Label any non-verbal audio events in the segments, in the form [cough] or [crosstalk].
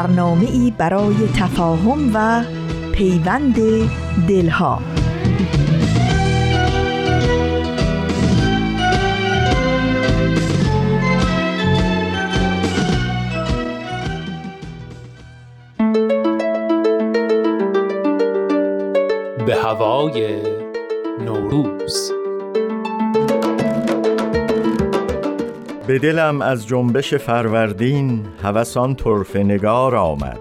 برنامه ای برای تفاهم و پیوند دلها. به هوای دلم از جنبش فروردین هوسان طرف نگار آمد.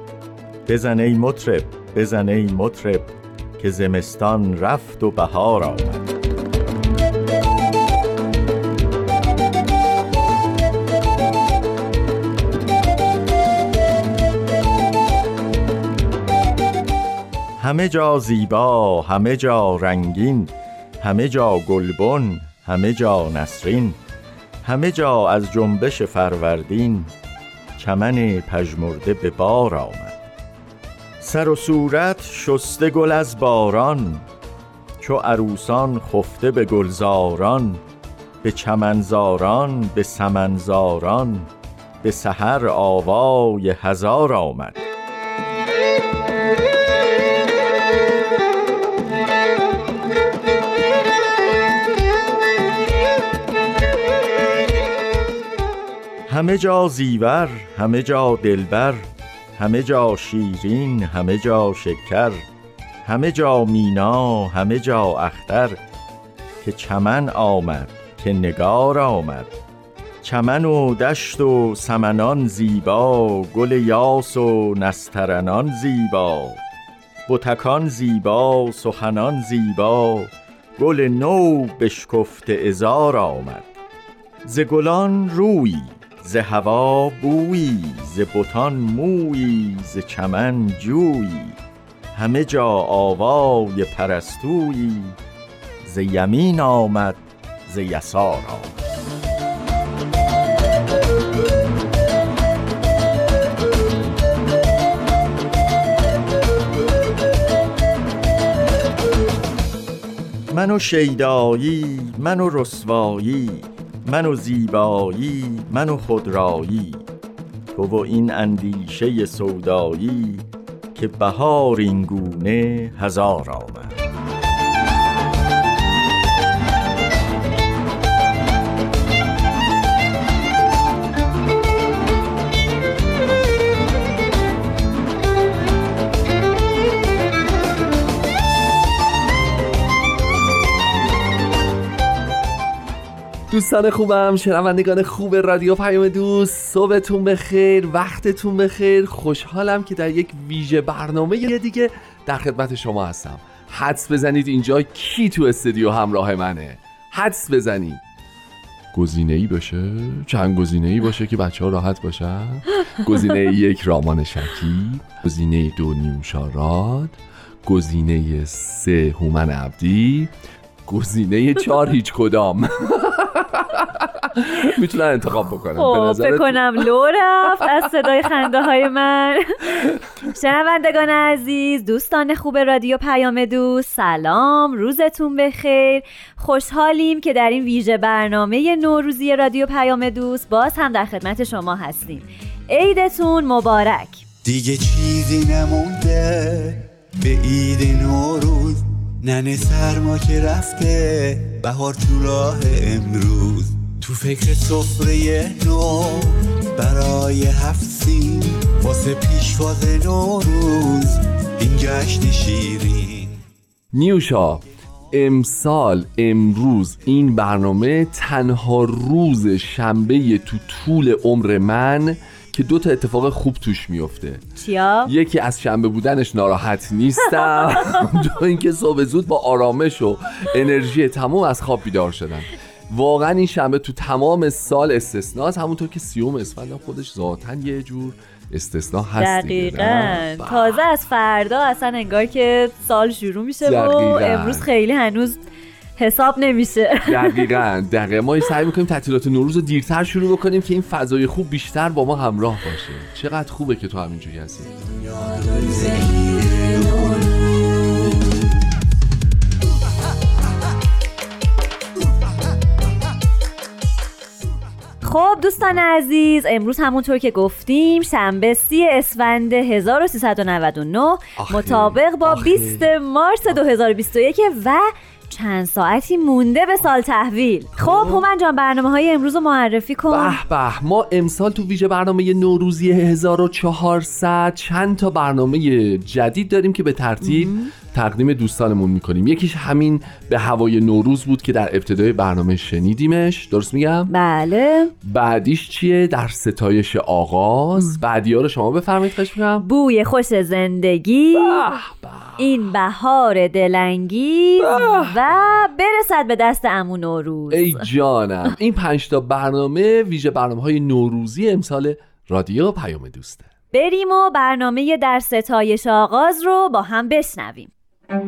بزن ای مطرب بزن ای مطرب که زمستان رفت و بهار آمد. همه جا زیبا همه جا رنگین همه جا گلبن همه جا نسرین. همه جا از جنبش فروردین چمن پژمرده به بار آمد. سر و صورت شسته گل از باران چو عروسان خفته به گلزاران به چمنزاران به سمنزاران به سحر آوای هزار آمد. همه جا زیور همه جا دلبر همه جا شیرین همه جا شکر همه جا مینا همه جا اختر که چمن آمد که نگار آمد. چمن و دشت و سمنان زیبا گل یاس و نسترنان زیبا. بتکان زیبا سخنان زیبا گل نو بشکفت ازار آمد. ز گلان روی ز هوا بویی ز بتان مویی ز چمن جویی. همه جا آوای پرستویی. ز یمین آمد ز یسار آمد. من و شیدایی من و رسوایی من و زیبایی من و خودرایی. تو و این اندیشه سودایی که بهار این گونه هزار آمد. دوستان خوبم شنوندگان خوب رادیو پیام دوست صبحتون بخیر وقتتون بخیر. خوشحالم که در یک ویژه برنامه یه دیگه در خدمت شما هستم. حدس بزنید اینجا کی تو استودیو همراه منه؟ حدس بزنید. گزینه ای باشه؟ چند گزینه ای باشه که بچه ها راحت باشن؟ گزینه یک رامان شکی. گزینه دو نیوشاراد گزینه سه هومن عبدی. گزینه چهار [laughs] هیچ کدام. می‌تونن انتخاب بکنم خب فکر کنم لو رفت از صدای خنده های من. شنوندگان عزیز دوستان خوب رادیو پیام دوست سلام روزتون بخیر. خوشحالیم که در این ویژه برنامه نوروزی رادیو پیام دوست باز هم در خدمت شما هستیم. عیدتون مبارک. دیگه چیزی نمونده به عید نوروز. ننه سرما که رفته بهار تو راه امروز. تو فکر سفره نو برای هفت سین واسه پیشواز نوروز این جشن شیرین. نیوشا امسال امروز این برنامه تنها روز شنبه تو طول عمر من که دو تا اتفاق خوب توش میفته. چیا؟ یکی از شنبه بودنش ناراحت نیستم. [laughs] دو اینکه صبح زود با آرامش و انرژی تموم از خواب بیدار شدم. واقعا این شنبه تو تمام سال استثناست همونطور که سیوم اسفند خودش ذاتا یه جور استثنا هست دقیقا. تازه از فردا اصلا انگار که سال شروع میشه و امروز خیلی هنوز حساب نمیشه. دقیقا. [laughs] دقیقا. ما سعی می‌کنیم تعطیلات نوروز رو دیرتر شروع بکنیم که این فضای خوب بیشتر با ما همراه باشه. چقدر خوبه که تو همینجوری هستی. خب دوستان عزیز امروز همونطور که گفتیم شنبه سی اسفند 1399 مطابق با 20 مارس 2021 و چند ساعتی مونده به سال تحویل. خب هومن جان برنامه های امروز رو معرفی کن. به به ما امسال تو ویژه برنامه نوروزی 1400 چند تا برنامه جدید داریم که به ترتیب تقدیم دوستانمون می‌کنیم. یکیش همین به هوای نوروز بود که در ابتدای برنامه شنیدیمش. درست میگم؟ بله. بعدیش چیه؟ در ستایش آغاز. بعدی ها رو شما بفرمایید خواهش می‌کنم بوی خوش زندگی. این بهار دلنگی و برسد به دست امو نوروز. ای جانم. این پنج تا برنامه ویژه برنامه های نوروزی امسال رادیو پیام دوسته. بریم و برنامه در ستایش آغاز رو با هم بشنویم. در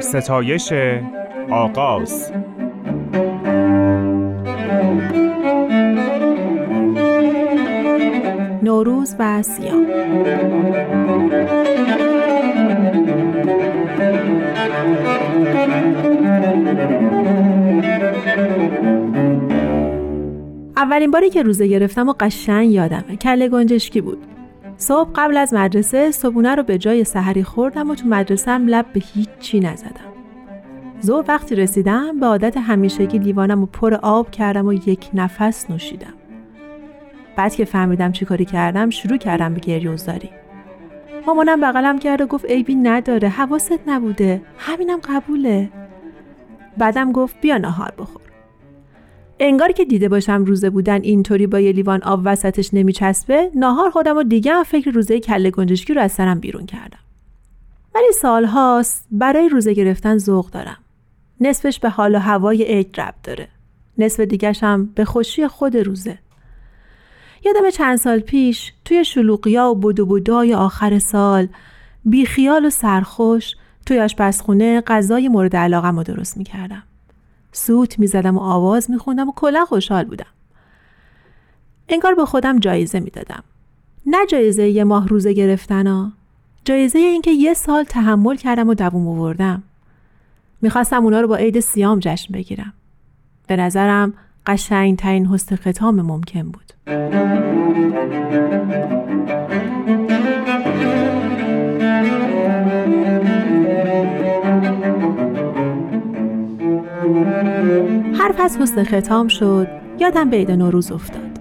ستایش آغاز. نوروز و سیام. اولین باری که روزه گرفتم و قشنگ یادمه. کله گنجشکی بود. صبح قبل از مدرسه صبونه رو به جای سحری خوردم و تو مدرسه هم لب به هیچی نزدم. ظهر وقتی رسیدم به عادت همیشگی لیوانم رو پر آب کردم و یک نفس نوشیدم. بعد که فهمیدم چی کاری کردم شروع کردم به گریه زاری مامانم بغلم کرد و گفت عیبی نداره حواست نبوده. همینم قبوله. بعدم گفت بیا نهار بخور. انگار که دیده باشم روزه بودن اینطوری با یه لیوان آب وسطش نمیچسبه ناهار خودم و دیگه هم فکر روزه کله گنجشکی رو از سرم بیرون کردم. ولی سالهاست برای روزه گرفتن ذوق دارم. نصفش به حال و هوای عید رب داره. نصف دیگش هم به خوشی خود روزه. یادم چند سال پیش توی شلوقیا و بودو بودای آخر سال بیخیال و سرخوش توی آشپزخونه غذای مورد علاقه رو درست می‌کردم. سوت می‌زدم و آواز میخوندم و کلا خوشحال بودم. انگار به خودم جایزه می‌دادم. نه جایزه یه ماه روزه گرفتن ها جایزه اینکه یه سال تحمل کردم و دووم آوردم. می‌خواستم اونا رو با عید سیام جشن بگیرم. به نظرم قشنگ ترین حسن ختام ممکن بود. پس حسن ختام شد. یادم به عید نوروز افتاد.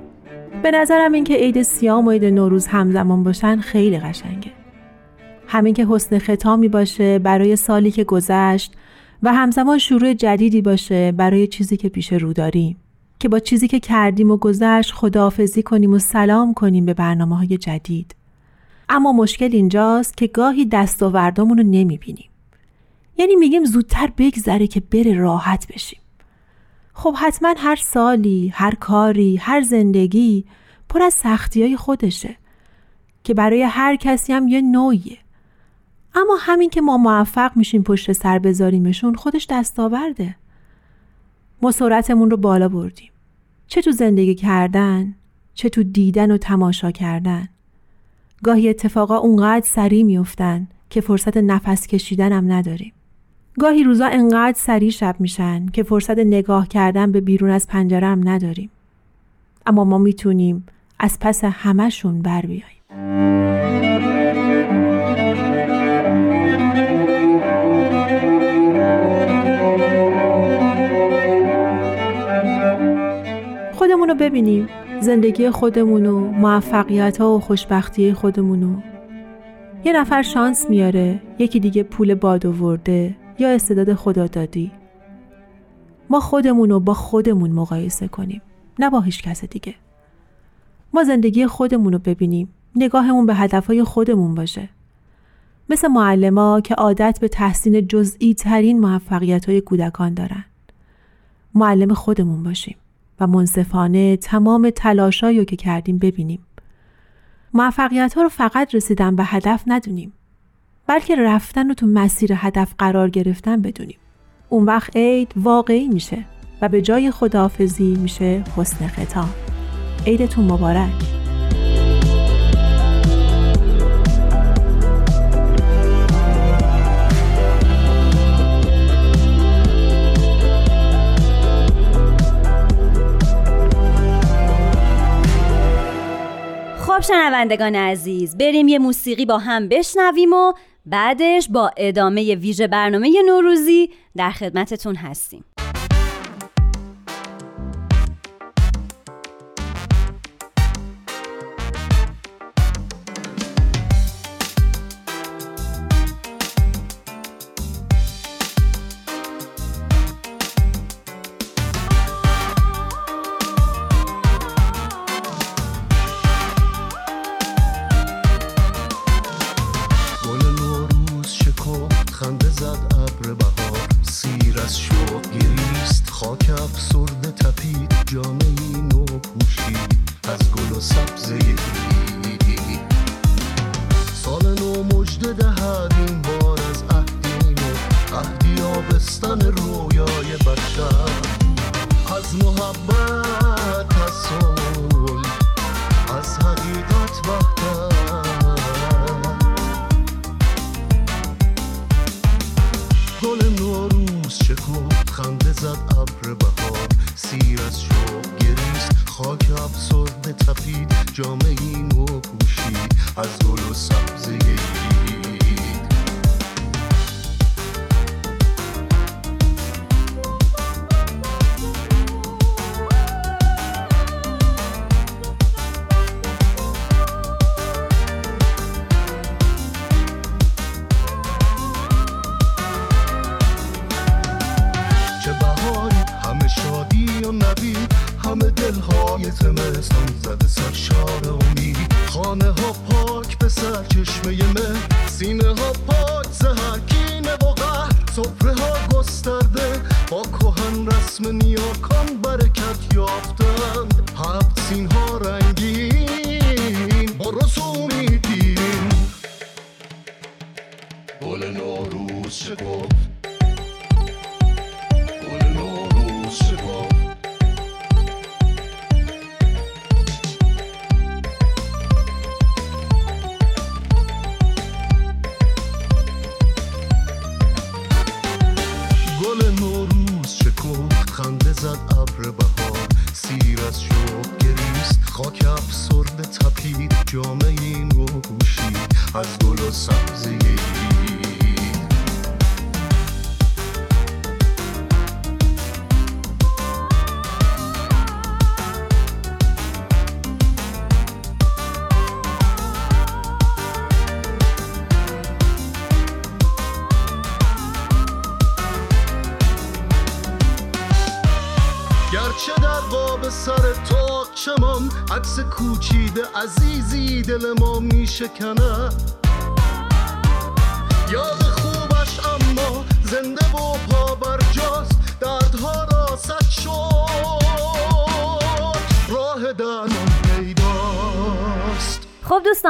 به نظرم اینکه عید سیام و عید نوروز همزمان باشن خیلی قشنگه. همین که حسن ختامی باشه برای سالی که گذشت و همزمان شروع جدیدی باشه برای چیزی که پیش رو داریم. که با چیزی که کردیم و گذشت خداحافظی کنیم و سلام کنیم به برنامه های جدید. اما مشکل اینجاست که گاهی دستاوردامون رو نمی‌بینیم. یعنی میگیم زودتر بگذره که بره راحت بشیم. خب حتما هر سالی، هر کاری، هر زندگی پر از سختی های خودشه که برای هر کسی هم یه نوعیه. اما همین که ما موفق میشیم پشت سر بذاریمشون خودش دستاورده. ما سرعتمون رو بالا بردیم. چه تو زندگی کردن چه تو دیدن و تماشا کردن. گاهی اتفاقا اونقدر سریع میفتن که فرصت نفس کشیدن هم نداریم. گاهی روزا انقدر سریع شب میشن که فرصت نگاه کردن به بیرون از پنجره هم نداریم. اما ما می‌تونیم از پس همهشون بر بیاییم. خودمون رو ببینیم. زندگی خودمونو موفقیت ها و خوشبختی خودمونو. یه نفر شانس میاره یکی دیگه پول باد ورده یا استعداد خدا دادی ما خودمون رو با خودمون مقایسه کنیم نه با هیچ کس دیگه ما زندگی خودمون رو ببینیم نگاهمون به هدفهای خودمون باشه مثل معلما که عادت به تحسین جزئی ترین موفقیت های کودکان دارن. معلم خودمون باشیم و منصفانه تمام تلاشایی که کردیم ببینیم. موفقیت ها رو فقط رسیدن به هدف ندونیم بلکه رفتن و تو مسیر هدف قرار گرفتن بدونیم. اون وقت عید واقعی میشه و به جای خداحافظی میشه حسن ختام. عیدتون مبارک. خب شنوندگان عزیز بریم یه موسیقی با هم بشنویم و بعدش با ادامه ویژه برنامه نوروزی در خدمتتون هستیم.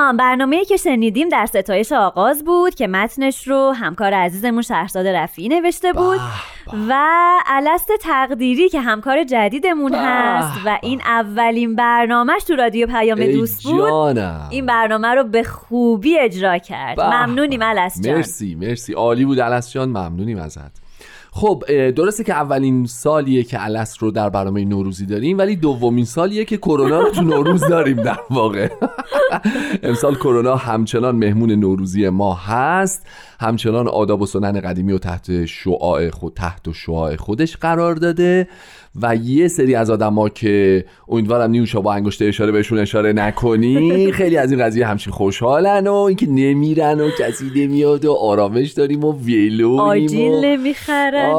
دوستان برنامه که شنیدیم در ستایش آغاز بود که متنش رو همکار عزیزمون شهرزاد رفیعی نوشته بود و الست تقدیری که همکار جدیدمون هست و این اولین برنامهش تو رادیو پیام دوست بود. این برنامه رو به خوبی اجرا کرد. ممنونیم الست جان. مرسی مرسی. عالی بود الست جان. ممنونیم ازت. خب درسته که اولین سالیه که الست رو در برنامه نوروزی داریم ولی دومین سالیه که کرونا رو تو نوروز داریم در واقع. [laughs] امسال کرونا همچنان مهمون نوروزی ما هست. همچنان آداب و سنن قدیمی و تحت شعاع خود تحت و شعاع خودش قرار داده و یه سری از آدما که امیدوارم نیوشا با انگشت اشاره بهشون اشاره نکنی [laughs] خیلی از این قضیه همچین خوشحالن و اینکه نمیرن و کسی نمیاد و آرامش داریم و ویلو آجیل نمی‌خرن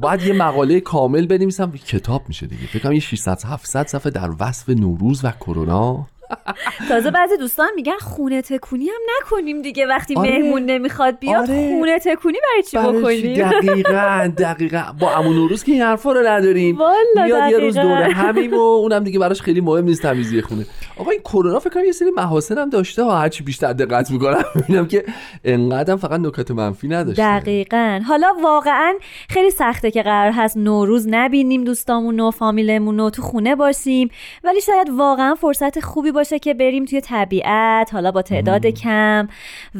باید یه مقاله کامل بنویسم. کتاب میشه دیگه. فکر کنم یه 600 700 صفحه در وصف نوروز و کرونا. [laughs] تازه بعضی دوستان میگن خونه تکونی هم نکنیم دیگه وقتی آره. مهمون نمی‌خواد بیاد آره. خونه تکونی برای چی؟ بکنیم دقیقا دقیقا با امون نوروز که این حرفا رو نداریم میاد یه روز. دوره همیم و اونم دیگه براش خیلی مهم نیست تمیزی خونه آقا این کرونا فکر کنم یه سری محاسن هم داشته. ها هرچی بیشتر دقت می‌کنم [laughs] می‌بینم که انقدر فقط نکات منفی نداشته دقیقا. حالا واقعا خیلی سخته که قرار هست نوروز نبینیم دوستامون و فامیلمون و تو خونه باشیم. ولی شاید واقعا فرصت خوبی باشه که بریم توی طبیعت حالا با تعداد کم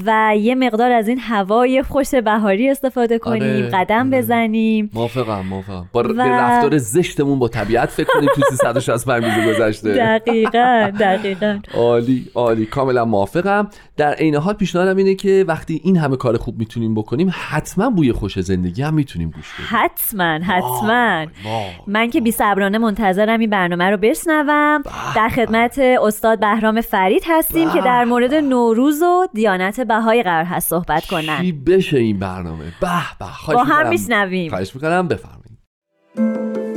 و یه مقدار از این هوای خوش بهاری استفاده کنیم آره، قدم آره. بزنیم. موافقم موافقم. با و- رفتار زشتمون با طبیعت فکر کنیم تو 365 روز گذشته. دقیقا [laughs] دقیقا عالی عالی. کاملا موافقم. در عین حال پیشنهادم اینه که وقتی این همه کار خوب می‌تونیم بکنیم حتما بوی خوش زندگی هم می‌تونیم گوش بدیم. حتما حتما. من که بی صبرانه منتظرم این برنامه رو بشنوم. در خدمت استاد بهرام فرید هستیم که در مورد نوروز و دیانت بهایی قرار هست صحبت کنن. چی بشه این برنامه؟ به به. با هم. میشنویم. خواهش می‌کنم. بفرمایید.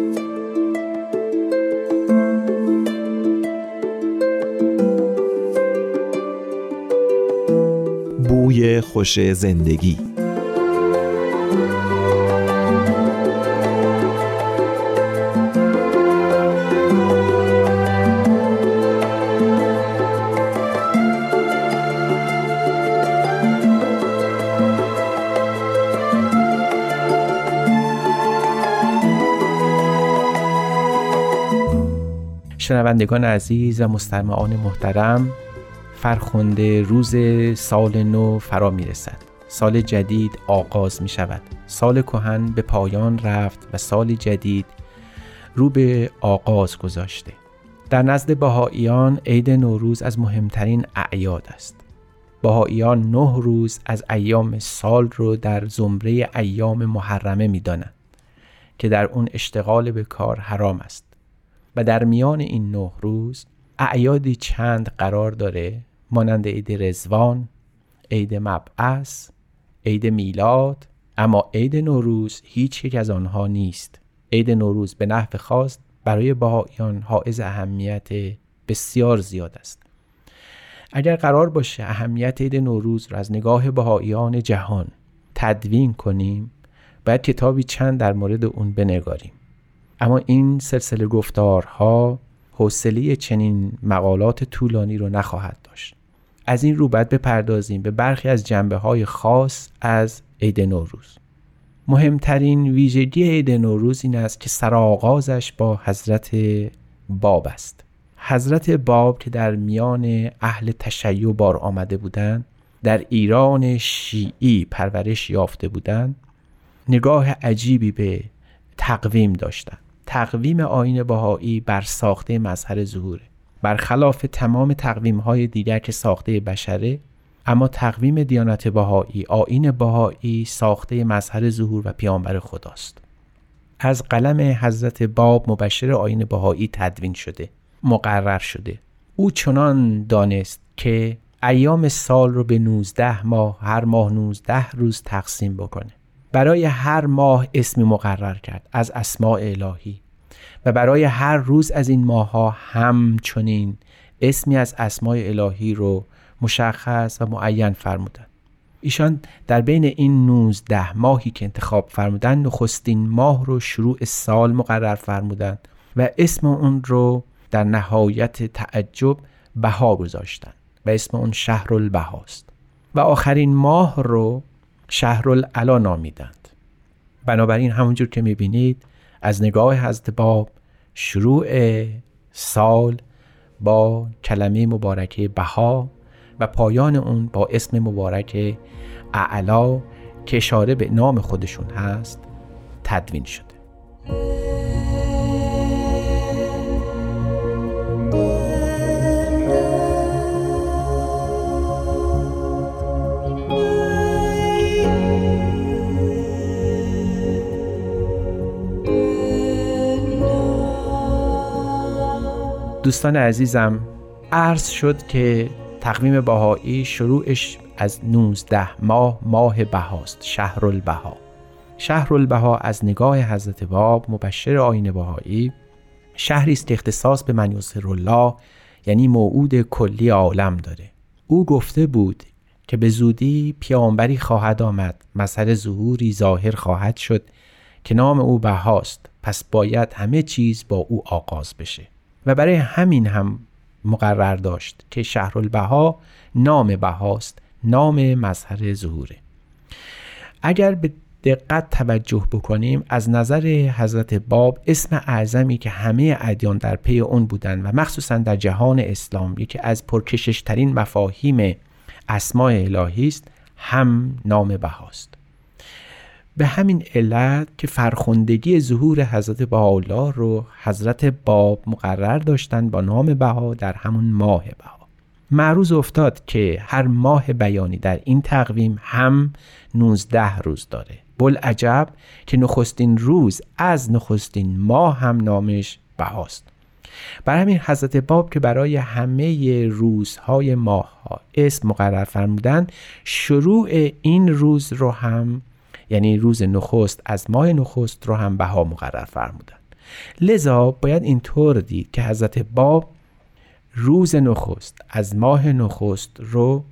بوی خوش زندگی. شنوندگان عزیز و مستمعان محترم فرخنده روز سال نو فرا می رسد سال جدید آغاز می شود سال کهن به پایان رفت و سال جدید رو به آغاز گذاشته. در نزد بهاییان عید نوروز از مهمترین اعیاد است. بهاییان نه روز از ایام سال رو در زمره ایام محرمه می دانند که در اون اشتغال به کار حرام است. و در میان این نه روز اعیادی چند قرار داره مانند عید رزوان، عید مبعث، عید میلاد اما عید نوروز هیچ یک از آنها نیست. عید نوروز به نحو خاص برای بهاییان حائز اهمیت بسیار زیاد است. اگر قرار باشه اهمیت عید نوروز را از نگاه بهاییان جهان تدوین کنیم باید کتابی چند در مورد اون بنگاریم. اما این سلسله گفتارها حوصله چنین مقالات طولانی رو نخواهد داشت. از این رو باید بپردازیم به برخی از جنبه های خاص از عید نوروز. مهمترین ویژگی عید نوروز این است که سرآغازش با حضرت باب است. حضرت باب که در میان اهل تشیع بار آمده بودند در ایران شیعی پرورش یافته بودند نگاه عجیبی به تقویم داشتند. تقویم آین بهایی بر ساخته مظهر ظهوره. برخلاف تمام تقویم های دیگر که ساخته بشره اما تقویم دیانت بهایی آین بهایی ساخته مظهر ظهور و پیامبر خداست. از قلم حضرت باب مبشر آین بهایی تدوین شده مقرر شده. او چنان دانست که ایام سال رو به 19 ماه هر ماه 19 روز تقسیم بکنه. برای هر ماه اسمی مقرر کرد از اسماء الهی. و برای هر روز از این ماه ها همچنین اسمی از اسماء الهی رو مشخص و معین فرمودن. ایشان در بین این 19 ماهی که انتخاب فرمودن نخستین ماه رو شروع سال مقرر فرمودن و اسم اون رو در نهایت تعجب بها گذاشتن و اسم اون شهر البهاست و آخرین ماه رو شهر العلا نامیدند. بنابراین همونجور که می‌بینید از نگاه حضرت باب شروع سال با کلمه مبارکه بها و پایان اون با اسم مبارک اعلا که اشاره به نام خودشون هست تدوین شده. دوستان عزیزم عرض شد که تقویم بهایی شروعش از 19 ماه ماه بهاست شهر البها شهر البها از نگاه حضرت باب مبشر آین بهایی شهری است که اختصاص به من الله یعنی موعود کلی عالم داره. او گفته بود که به زودی پیامبری خواهد آمد مسئله ظهوری ظاهر خواهد شد که نام او بهاست پس باید همه چیز با او آغاز بشه. و برای همین هم مقرر داشت که شهرالبها نام بهاست نام مظهر ظهوره. اگر به دقت توجه بکنیم از نظر حضرت باب اسم اعظمی که همه ادیان در پی اون بودن و مخصوصا در جهان اسلام یکی از پرکششترین مفاهیم اسماء الهی است هم نام بهاست. به همین علت که فرخندگی ظهور حضرت بهاءالله رو حضرت باب مقرر داشتن با نام بها در همون ماه بها. معروض افتاد که هر ماه بیانی در این تقویم هم 19 روز داره. بل عجب که نخستین روز از نخستین ماه هم نامش بهاست. بر همین حضرت باب که برای همه روزهای ماه ها اسم مقرر فرمودن شروع این روز رو هم یعنی روز نخست از ماه نخست رو هم بها مقرر فرمودن لذا باید اینطور دید که حضرت باب روز نخست از ماه نخست رو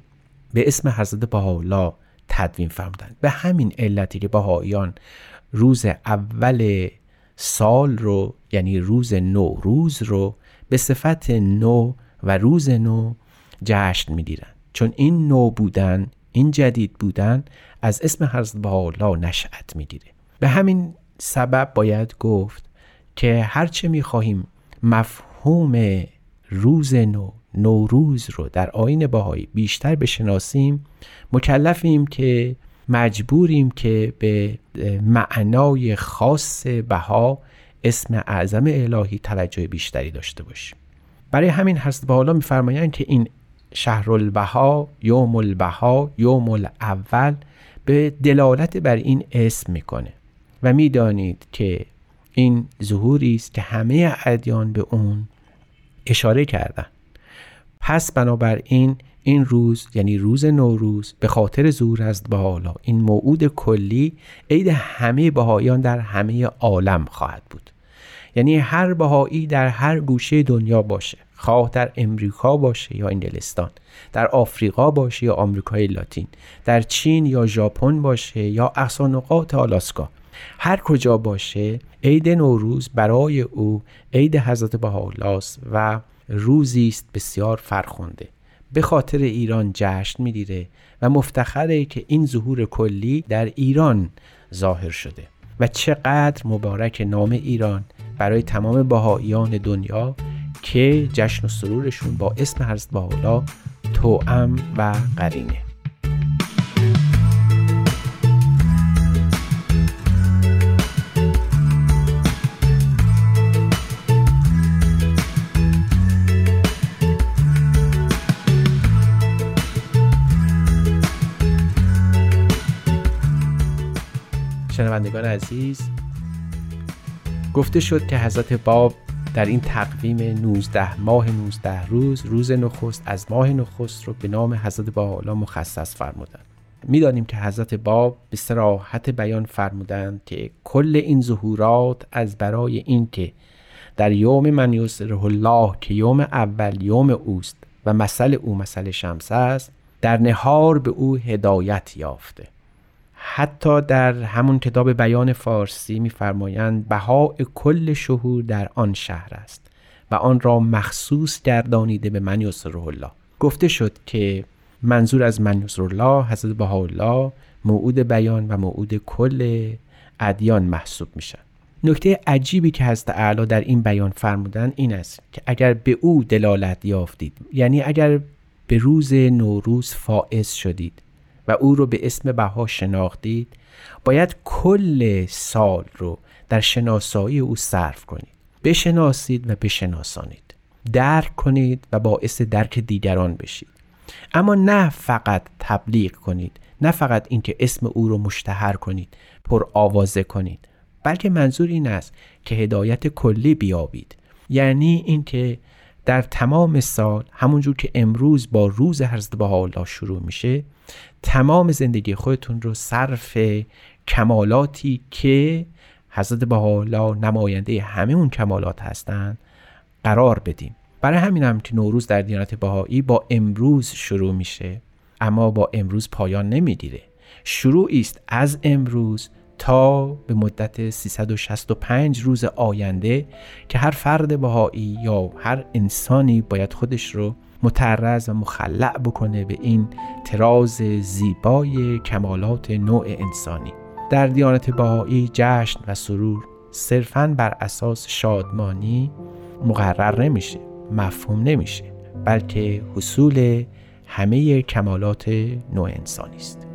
به اسم حضرت بهاءالله تدوین فرمودن به همین علتی که بهاییان روز اول سال رو یعنی روز نو روز رو به صفت نو و روز نو جشن می‌گیرن چون این نو بودن این جدید بودن از اسم حضرت بهاءالله نشأت می‌گیره. به همین سبب باید گفت که هرچه می‌خواهیم مفهوم روز نو نوروز رو در آین باهایی بیشتر بشناسیم مکلفیم که مجبوریم که به معنای خاص بها اسم اعظم الهی توجه بیشتری داشته باشیم. برای همین حضرت بحالا میفرمایند که این شهر البها یوم البها یوم الاول به دلالت بر این اسم می‌کنه. و می‌دانید که این ظهوری است که همه ادیان به اون اشاره کردن. پس بنابراین این روز یعنی روز نوروز به خاطر زور از بالا این موعود کلی عید همه بهاییان در همه عالم خواهد بود. یعنی هر بهایی در هر گوشه دنیا باشه. خواه در امریکا باشه یا انگلستان در آفریقا باشه یا آمریکای لاتین در چین یا ژاپن باشه یا اقصانقاط آلاسکا. هر کجا باشه عید نوروز برای او عید حضرت بهاءالله و روزی است بسیار فرخنده. به خاطر ایران جشن می‌گیره و مفتخره که این ظهور کلی در ایران ظاهر شده. و چقدر مبارک نام ایران برای تمام بهاییان دنیا که جشن و سرورشون با اسم حضرت بهاءالله توأم و قرینه. شنوندگان عزیز گفته شد که حضرت باب در این تقویم 19 ماه 19 روز روز نخست از ماه نخست رو به نام حضرت بهاءالله مخصص فرمودند. می‌دانیم که حضرت باب به سراحت بیان فرمودند که کل این ظهورات از برای اینکه در یوم من یسره الله که یوم اول یوم اوست و مثل او مثل شمس است در نهار به او هدایت یافته. حتی در همون کتاب بیان فارسی میفرمایند بهاء کل شهور در آن شهر است و آن را مخصوص گردانیده به من الله گفته شد که منظور از من الله حضرت بهاءالله موعود بیان و موعود کل ادیان محسوب میشن. نکته عجیبی که حضرت اعلی در این بیان فرمودن این است که اگر به او دلالت یافتید یعنی اگر به روز نوروز فائز شدید و او رو به اسم بها شناختید باید کل سال رو در شناسایی او صرف کنید. بشناسید و بشناسانید. درک کنید و باعث درک دیگران بشید. اما نه فقط تبلیغ کنید نه فقط اینکه اسم او رو مشتهر کنید پر آوازه کنید. بلکه منظور این است که هدایت کلی بیابید. یعنی اینکه در تمام سال همونجور که امروز با روز حضرت بهاءالله شروع میشه تمام زندگی خودتون رو صرف کمالاتی که حضرت بهاءالله نماینده همه اون کمالات هستند قرار بدیم برای همین هم که نوروز در دیانت بهایی با امروز شروع میشه اما با امروز پایان نمی‌گیره. شروعی است از امروز تا به مدت 365 روز آینده که هر فرد بهایی یا هر انسانی باید خودش رو متعرض و مخلع بکنه به این تراز زیبای کمالات نوع انسانی. در دیانت بهایی جشن و سرور صرفاً بر اساس شادمانی مقرر نمیشه مفهوم نمیشه بلکه حصول همه کمالات نوع انسانی است.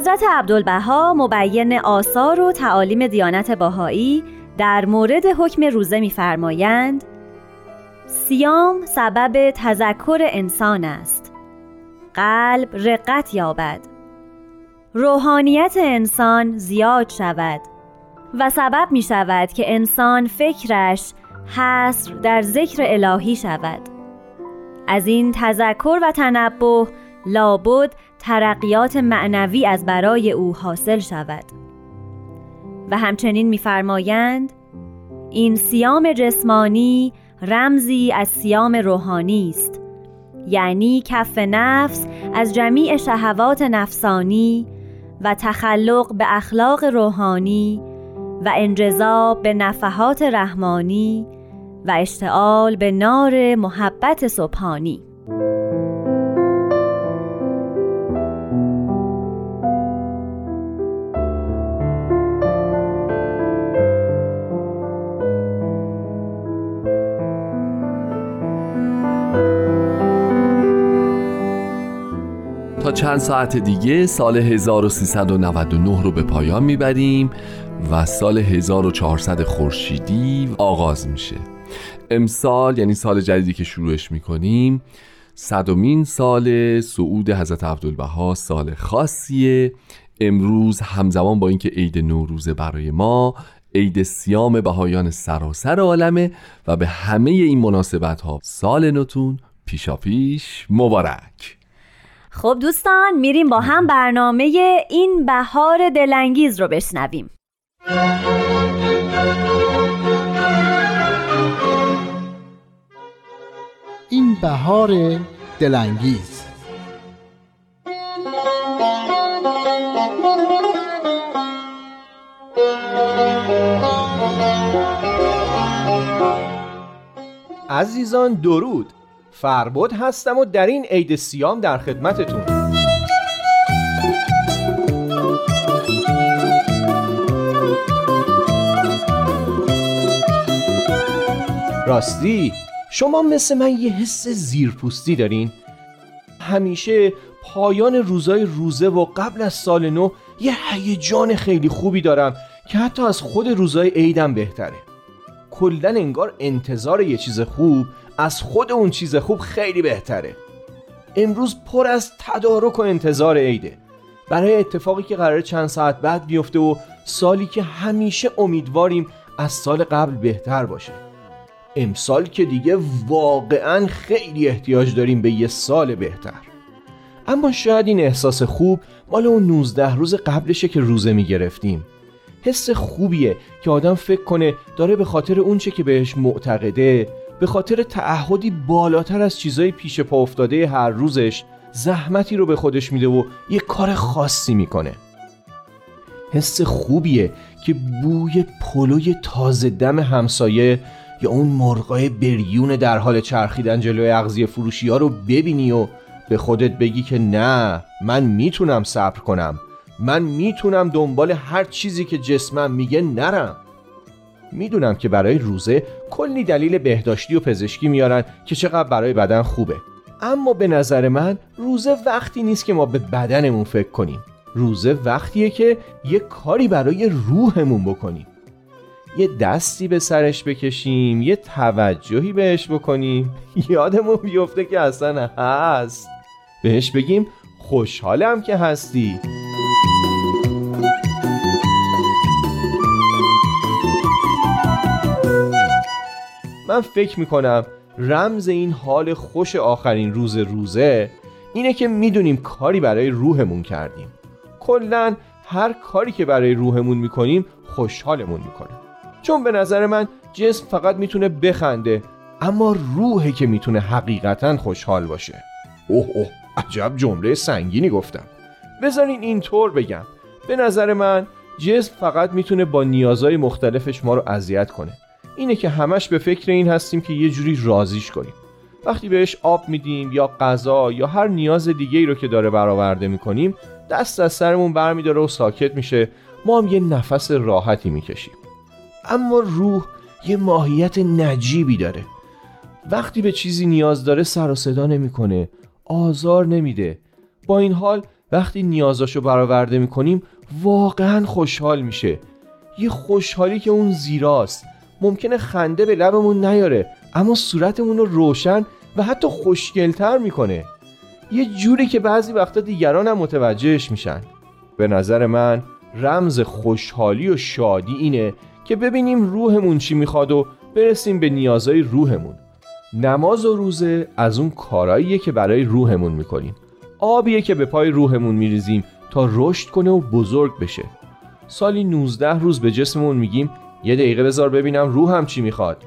حضرت عبدالبها مبین آثار و تعالیم دیانت باهایی در مورد حکم روزه می‌فرمایند سیام سبب تذکر انسان است. قلب رقت یابد. روحانیت انسان زیاد شود و سبب می شود که انسان فکرش حصر در ذکر الهی شود. از این تذکر و تنبه لابد ترقیات معنوی از برای او حاصل شود. و همچنین می‌فرمایند این سیام جسمانی رمزی از سیام روحانی است. یعنی کف نفس از جمیع شهوات نفسانی و تخلق به اخلاق روحانی و انجذاب به نفحات رحمانی و اشتعال به نار محبت سبحانی. تا چند ساعت دیگه سال 1399 رو به پایان می‌بریم و سال 1400 خورشیدی آغاز میشه. امسال یعنی سال جدیدی که شروعش می‌کنیم صدومین سال صعود حضرت عبدالبها سال خاصیه. امروز همزمان با اینکه عید نوروزه برای ما عید سیام بهایان سراسر عالمه و به همه این مناسبت ها سال نوتون پیشا پیش مبارک. خب دوستان میریم با هم برنامه این بهار دلانگیز رو بشنویم. این بهار دلانگیز. عزیزان درود. فربود هستم و در این عید سیام در خدمتتون راستی شما مثل من یه حس زیرپوستی دارین؟ همیشه پایان روزای روزه و قبل از سال نو یه هیجان خیلی خوبی دارم که حتی از خود روزای عیدم بهتره کلا انگار انتظار یه چیز خوب از خود اون چیز خوب خیلی بهتره. امروز پر از تدارک و انتظار عیده. برای اتفاقی که قرار چند ساعت بعد بیفته و سالی که همیشه امیدواریم از سال قبل بهتر باشه. امسال که دیگه واقعا خیلی احتیاج داریم به یه سال بهتر. اما شاید این احساس خوب مال اون 19 روز قبلشه که روزه می‌گرفتیم. حس خوبیه که آدم فکر کنه داره به خاطر اونچه که بهش معتقده به خاطر تعهدی بالاتر از چیزای پیش پا افتاده هر روزش زحمتی رو به خودش میده و یه کار خاصی می‌کنه. حس خوبیه که بوی پلوی تازه دم همسایه یا اون مرغای بریون در حال چرخیدن جلوی اغذیه فروشی ها رو ببینی و به خودت بگی که نه من می‌تونم صبر کنم. من می‌تونم دنبال هر چیزی که جسمم میگه نرم. می‌دونم که برای روزه کلی دلیل بهداشتی و پزشکی میارن که چقدر برای بدن خوبه. اما به نظر من روزه وقتی نیست که ما به بدنمون فکر کنیم. روزه وقتیه که یه کاری برای روحمون بکنیم. یه دستی به سرش بکشیم یه توجهی بهش بکنیم. [laughs] یادمون بیفته که اصلا هست. بهش بگیم خوشحالم که هستی. من فکر می‌کنم رمز این حال خوش آخرین روز روزه اینه که می‌دونیم کاری برای روحمون کردیم. کلا هر کاری که برای روحمون می‌کنیم خوشحالمون می‌کنه. چون به نظر من جسم فقط می‌تونه بخنده اما روحه که می‌تونه حقیقتا خوشحال باشه. اوه اوه عجب جمله سنگینی گفتم. بذارین اینطور بگم. به نظر من جسم فقط می‌تونه با نیازهای مختلفش ما رو اذیت کنه. اینه که همش به فکر این هستیم که یه جوری رازیش کنیم. وقتی بهش آب میدیم یا غذا یا هر نیاز دیگه ای رو که داره برآورده می‌کنیم دست از سرمون برمیداره و ساکت میشه. ما هم یه نفس راحتی می‌کشیم. اما روح یه ماهیت نجیبی داره. وقتی به چیزی نیاز داره سر و صدا نمی‌کنه آزار نمیده. با این حال وقتی نیازاشو برآورده می‌کنیم واقعا خوشحال میشه. یه خوشحالی که اون زیراست. ممکنه خنده به لبمون نیاره اما صورتمون رو روشن و حتی خوشگلتر می‌کنه. یه جوری که بعضی وقتا دیگران هم متوجهش میشن. به نظر من رمز خوشحالی و شادی اینه که ببینیم روحمون چی می‌خواد و برسیم به نیازهای روحمون. نماز و روزه از اون کاراییه که برای روحمون می‌کنیم. آبیه که به پای روحمون میریزیم تا رشد کنه و بزرگ بشه. سالی 19 روز به جسممون میگیم یه دقیقه بذار ببینم روحم چی می‌خواد.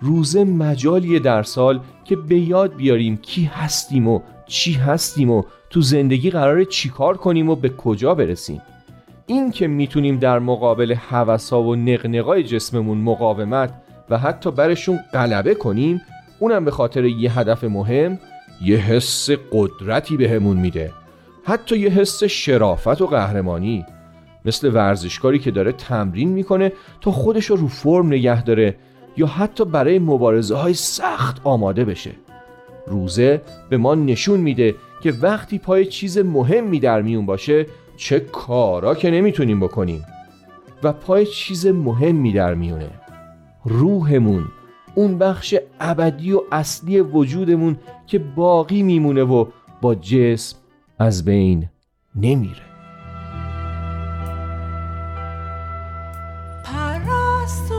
روزه مجالیه در سال که به یاد بیاریم کی هستیم و چی هستیم و تو زندگی قراره چیکار کنیم و به کجا برسیم. این که می‌تونیم در مقابل هوسا و نقنقای جسممون مقاومت و حتی برشون غلبه کنیم اونم به خاطر یه هدف مهم یه حس قدرتی بهمون میده. حتی یه حس شرافت و قهرمانی. مثل ورزشکاری که داره تمرین می‌کنه تا خودش رو رو فرم نگه داره یا حتی برای مبارزه های سخت آماده بشه. روزه به ما نشون میده که وقتی پای چیز مهمی در میون باشه چه کارا که نمی‌تونیم بکنیم و پای چیز مهمی در میونه. روحمون اون بخش ابدی و اصلی وجودمون که باقی میمونه و با جسم از بین نمیره. Cristo.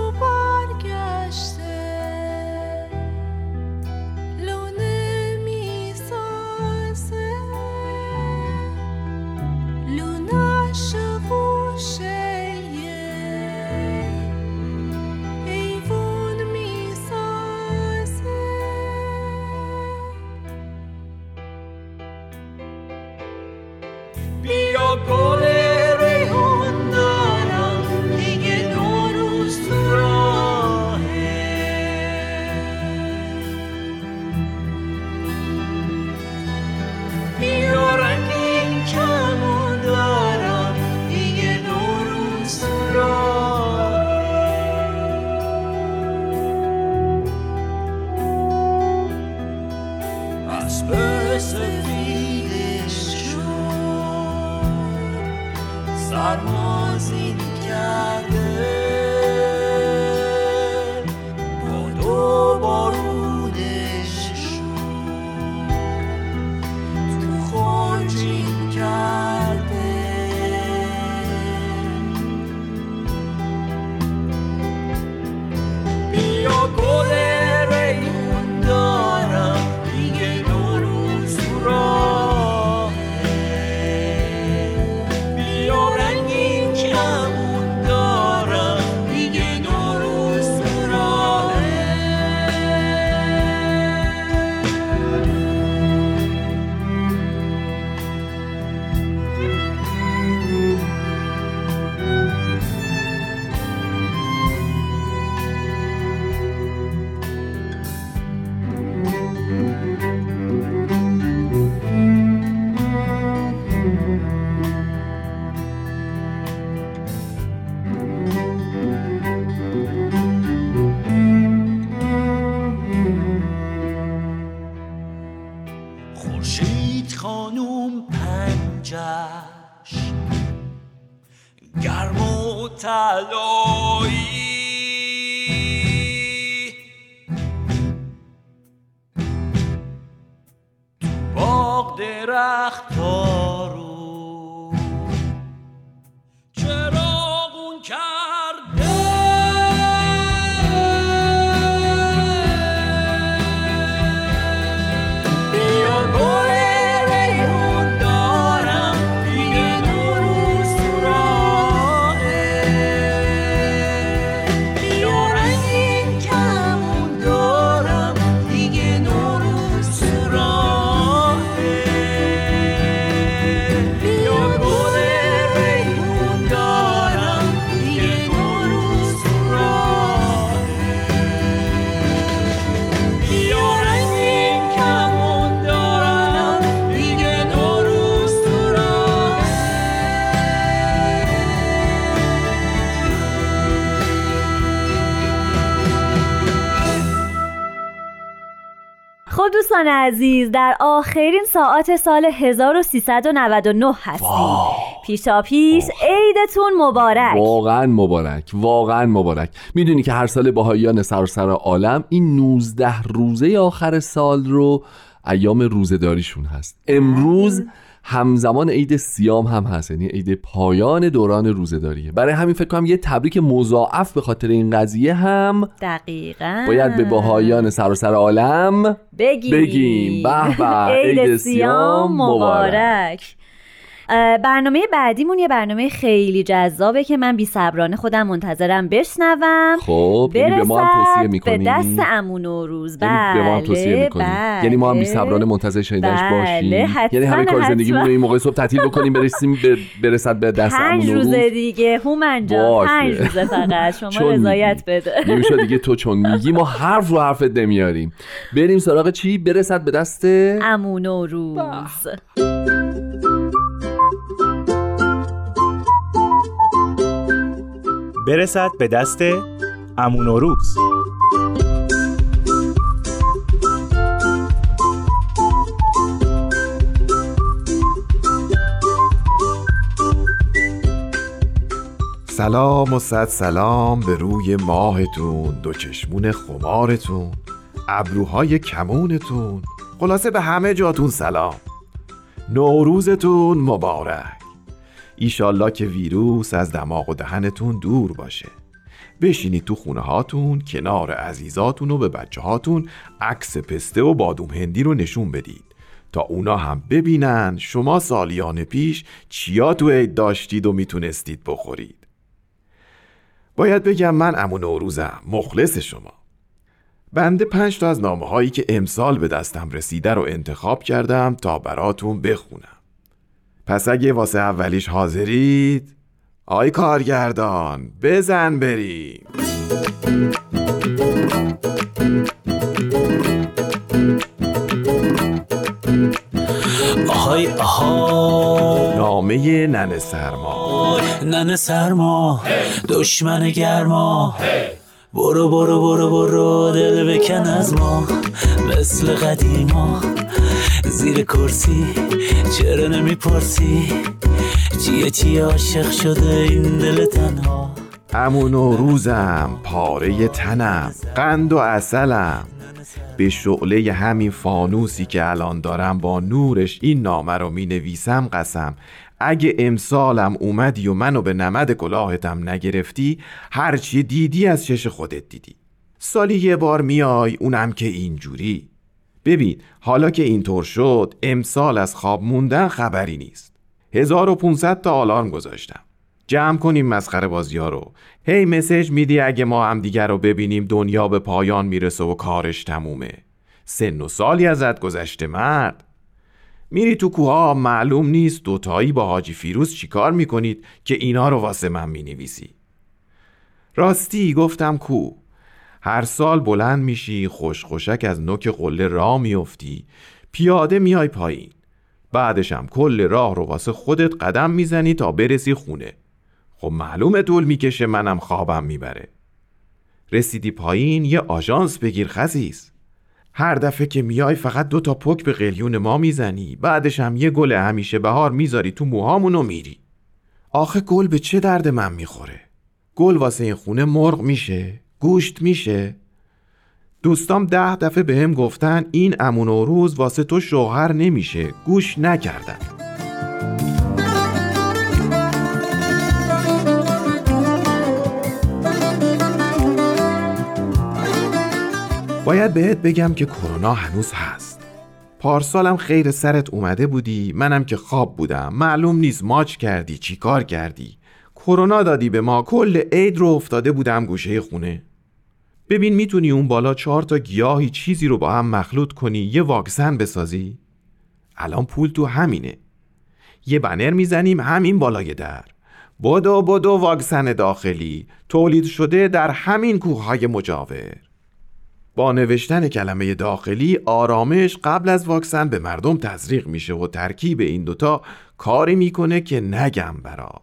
دوستان عزیز در آخرین ساعات سال 1399 هستیم. پیشا پیش عیدتون مبارک. واقعا مبارک واقعا مبارک. می‌دونی که هر سال باهاییان سراسر عالم این 19 روزه آخر سال رو ایام روزهداریشون هست. امروز همزمان عید سیام هم هست. یعنی عید پایان دوران روزهداریه. برای همین فکر کنم یه تبریک مضاعف به خاطر این قضیه هم دقیقا. باید به باهایان سراسر عالم بگیم. بگیم. به به [laughs] عید سیام مبارک. برنامه بعدیمون یه برنامه خیلی جذابه که من بی صبرانه خودم منتظرم بشنوم. خب یعنی به ما هم توصیه برسد به دست امون و روز. یعنی به ما هم توصیه بله، می‌کنی؟ بله. یعنی ما هم بی صبرانه منتظر شنیدنش بله، باشیم؟ یعنی همه کار. زندگیمون رو این موقع صبح تعطیل بکنیم برسیم به برسد به دست امون و روز؟ روزه دیگه هومن جان. پنج روزه فقط. شما چون رضایت بده. نمیشه دیگه تو چون میگی ما حرف رو حرفت نمیاریم. بریم سراغ چی؟ برسد به دست امون و روز. برسد به دست امون و روز سلام و صد سلام به روی ماهتون دو چشمون خمارتون ابروهای کمونتون. خلاصه به همه جاتون سلام. نوروزتون مبارک. ایشالله که ویروس از دماغ و دهنتون دور باشه. بشینید تو خونه هاتون کنار عزیزاتون و به بچه هاتون عکس پسته و بادوم هندی رو نشون بدید. تا اونا هم ببینن شما سالیان پیش چیا تو عید داشتید و می‌تونستید بخورید. باید بگم من امون نوروزم مخلص شما. بنده پنج تا از نامه هایی که امسال به دستم رسیده رو انتخاب کردم تا براتون بخونم. پس اگه واسه اولیش حاضرید آی کارگردان بزن بریم. آهای آهای نامه نن سرما. ننه سرما. دشمن گرما. برو برو برو برو دل بکن از ما. مثل قدیما. زیر کرسی چرا نمی‌پرسی؟ چیه چی عاشق شده این دل تنها؟ امون و روزم پاره تنم قند و اصلم به شعله همین فانوسی که الان دارم با نورش این نامه رو می نویسم قسم. اگه امسالم اومدی و منو به نمد کلاهتم نگرفتی هرچی دیدی از چش خودت دیدی. سالی یه بار میای اونم که اینجوری. ببین حالا که اینطور شد امسال از خواب موندن خبری نیست. 1500 تا آلارم گذاشتم. جمع کنیم مسخره بازی ها رو. هی مسیج میدی اگه ما هم دیگر رو ببینیم دنیا به پایان می‌رسه و کارش تمومه. سن و سالی ازت گذشته مرد. میری تو کوها معلوم نیست دوتایی با حاجی فیروز چیکار می‌کنید که اینا رو واسه من می‌نویسی. راستی گفتم کو؟ هر سال بلند میشی خوش خوشک از نوک قله را میافتی پیاده میای پایین. بعدش هم کل راه رو واسه خودت قدم می‌زنی تا برسی خونه. خب معلومه طول می‌کشه منم خوابم می‌بره. رسیدی پایین یه آژانس بگیر خزیز. هر دفعه که میای فقط دو تا پک به قلیون ما می‌زنی. بعدش هم یه گل همیشه بهار می‌ذاری تو موهامون و میری. آخه گل به چه درد من می‌خوره؟ گل واسه این خونه مرغ میشه. گوشت میشه. دوستام ده دفعه به هم گفتن این امون و روز واسه تو شوهر نمیشه. گوش نکردن. باید بهت بگم که کرونا هنوز هست. پارسالم خیر سرت اومده بودی منم که خواب بودم. معلوم نیست ماچ کردی چی کار کردی؟ کرونا دادی به ما کل عید رو افتاده بودم گوشه خونه. ببین می‌تونی اون بالا چهار تا گیاهی چیزی رو با هم مخلوط کنی یه واکسن بسازی؟ الان پول تو همینه. یه بنر می‌زنیم همین بالای در. بدو بدو واکسن داخلی. تولید شده در همین کوههای مجاور. با نوشتن کلمه داخلی آرامش قبل از واکسن به مردم تزریق میشه و ترکیب این دوتا کاری می‌کنه که نگم برات.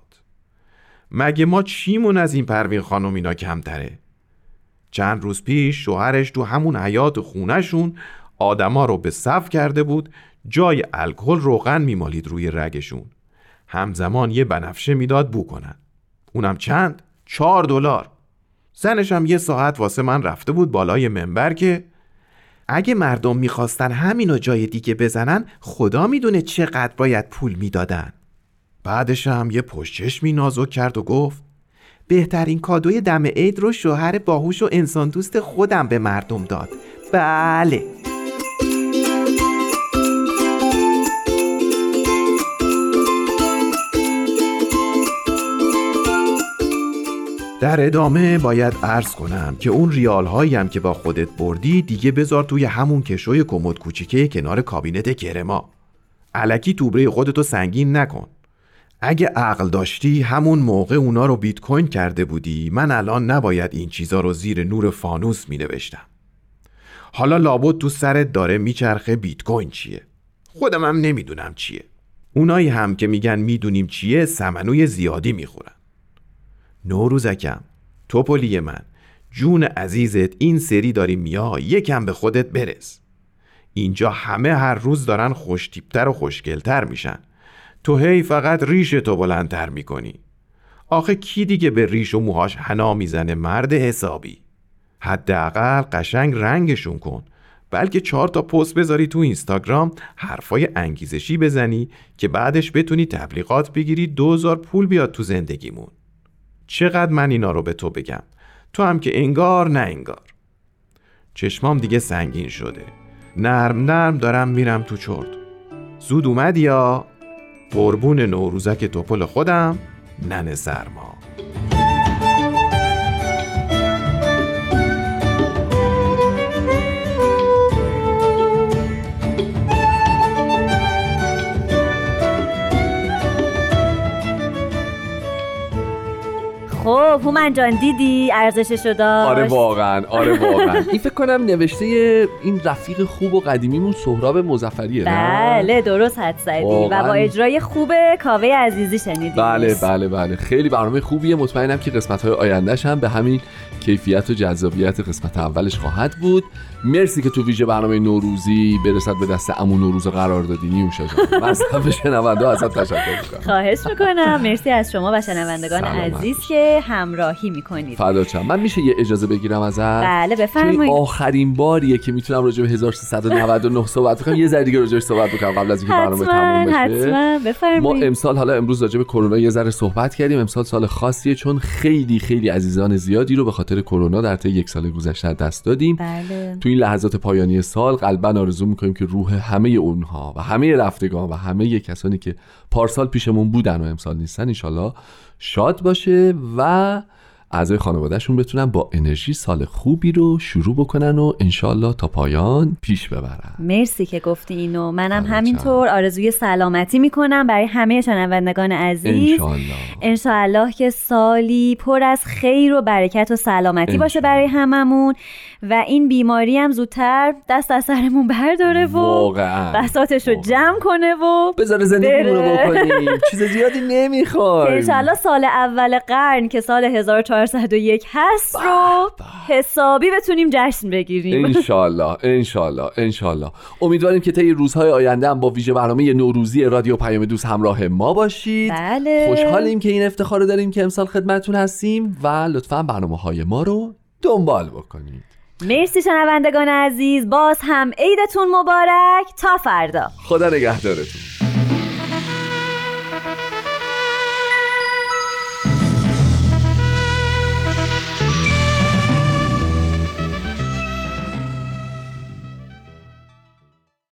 مگه ما چیمون از این پروین خانم اینا کمتره؟ چند روز پیش شوهرش تو همون حیات خونشون آدما رو به صف کرده بود جای الکل روغن میمالید روی رگشون. همزمان یه بنفشه می‌داد بو کنن. اونم چند؟ چهار دلار. زنش هم یه ساعت واسه من رفته بود بالای منبر که اگه مردم می‌خواستن همینو جای دیگه بزنن خدا می‌دونه چقدر باید پول می‌دادن. بعدش هم یه پشتچشمی نازک کرد و گفت بهترین کادوی دم عید رو شوهر باهوش و انسان دوست خودم به مردم داد. بله. در ادامه باید عرض کنم که اون ریال هایی هم که با خودت بردی دیگه بذار توی همون کشوی کمد کوچیکه کنار کابینت کرما علکی توبره خودتو سنگین نکن. اگه عقل داشتی همون موقع اونا رو بیت کوین کرده بودی. من الان نباید این چیزا رو زیر نور فانوس می نوشتم حالا لابد تو سرت داره میچرخه بیت کوین چیه. خودم هم نمی‌دونم چیه. اونایی هم که میگن می‌دونیم چیه سمنوی زیادی می‌خورن. نوروزکم توپلی من جون عزیزت این سری داری میا یکم به خودت برس. اینجا همه هر روز دارن خوشتیبتر و خوشگلتر میشن. تو هی فقط ریش تو بلندتر می‌کنی. آخه کی دیگه به ریش و موهاش حنا می‌زنه مرد حسابی؟ حداقل قشنگ رنگشون کن. بلکه چهار تا پست بذاری تو اینستاگرام حرفای انگیزشی بزنی که بعدش بتونی تبلیغات بگیری دوزار پول بیاد تو زندگیمون. چقدر من اینا رو به تو بگم؟ تو هم که انگار نه انگار. چشمام دیگه سنگین شده. نرم نرم دارم میرم تو چرت. زود اومد یا؟ قربون نوروزک توپل خودم ننه سرما. خب هومن جان دیدی ارزششو داشت آره واقعا. آره واقعا. این فکر کنم نوشته این رفیق خوب و قدیمیمون سهراب مزفریه نه؟ بله درست حد زدی. و. با اجرای خوب کاوه عزیزی شنیدی. بله بله بله. خیلی برنامه خوبیه. مطمئنم که قسمت های آیندهش هم به همین کیفیت و جذابیت قسمت اولش خواهد بود. مرسی که تو ویژه برنامه نوروزی برسد به دست امون نوروز قرار دادی نیوشا جان. [laughs] مصرف شنونده ازت تشکر می‌کنم. خواهش می‌کنم. مرسی از شما و شنوندگان عزیز که همراهی می‌کنید. فدا چم من میشه یه اجازه بگیرم ازت؟ بله، بفرمایید. آخرین باریه که می‌تونم راجع به 1399 صحبت بکنم یه ذره دیگه راجعش صحبت بکنم قبل از اینکه برنامه تموم بشه. حتما. ما بفرمایید امسال حالا امروز راجع به کرونا یه ذره صحبت کردیم. امسال سال خاصیه چون خیلی خیلی عزیزان زیادی رو به خاطر کرونا در طی یک سال گذشته از دست دادیم. بله. تو این لحظات پایانی سال قلبا آرزو می‌کنیم که روح همه اونها و همه رفتگان و همه کسانی که پارسال پیشمون بودن و امسال نیستن انشالله شاد باشه و اعضای خانوادهشون بتونن با انرژی سال خوبی رو شروع بکنن و انشالله تا پایان پیش ببرن. مرسی که گفتی اینو. منم همینطور آرزوی سلامتی می‌کنم برای همه شنوندگان عزیز. انشالله انشاءالله که سالی پر از خیر و برکت و سلامتی باشه برای هممون و این بیماری هم زودتر دست از سرمون برداره و واقعا. بساتش رو جمع کنه و بذاره زندگیمون رو. بکنیم. چیز زیادی که نمی‌خوایم [laughs] انشالله سال اول قرن که سال 1401 هست رو حسابی بتونیم جشن بگیریم. انشالله انشالله انشالله. امیدواریم که طی روزهای آینده هم با ویژه برنامه نوروزی رادیو پیام دوست همراه ما باشید. بله. خوشحالیم که این افتخار رو داریم که امسال خدمتتون هستیم و لطفا برنامه های ما رو دنبال بکنید. مرسی شنوندگان عزیز. باز هم عیدتون مبارک. تا فردا. خدا نگهدارتون.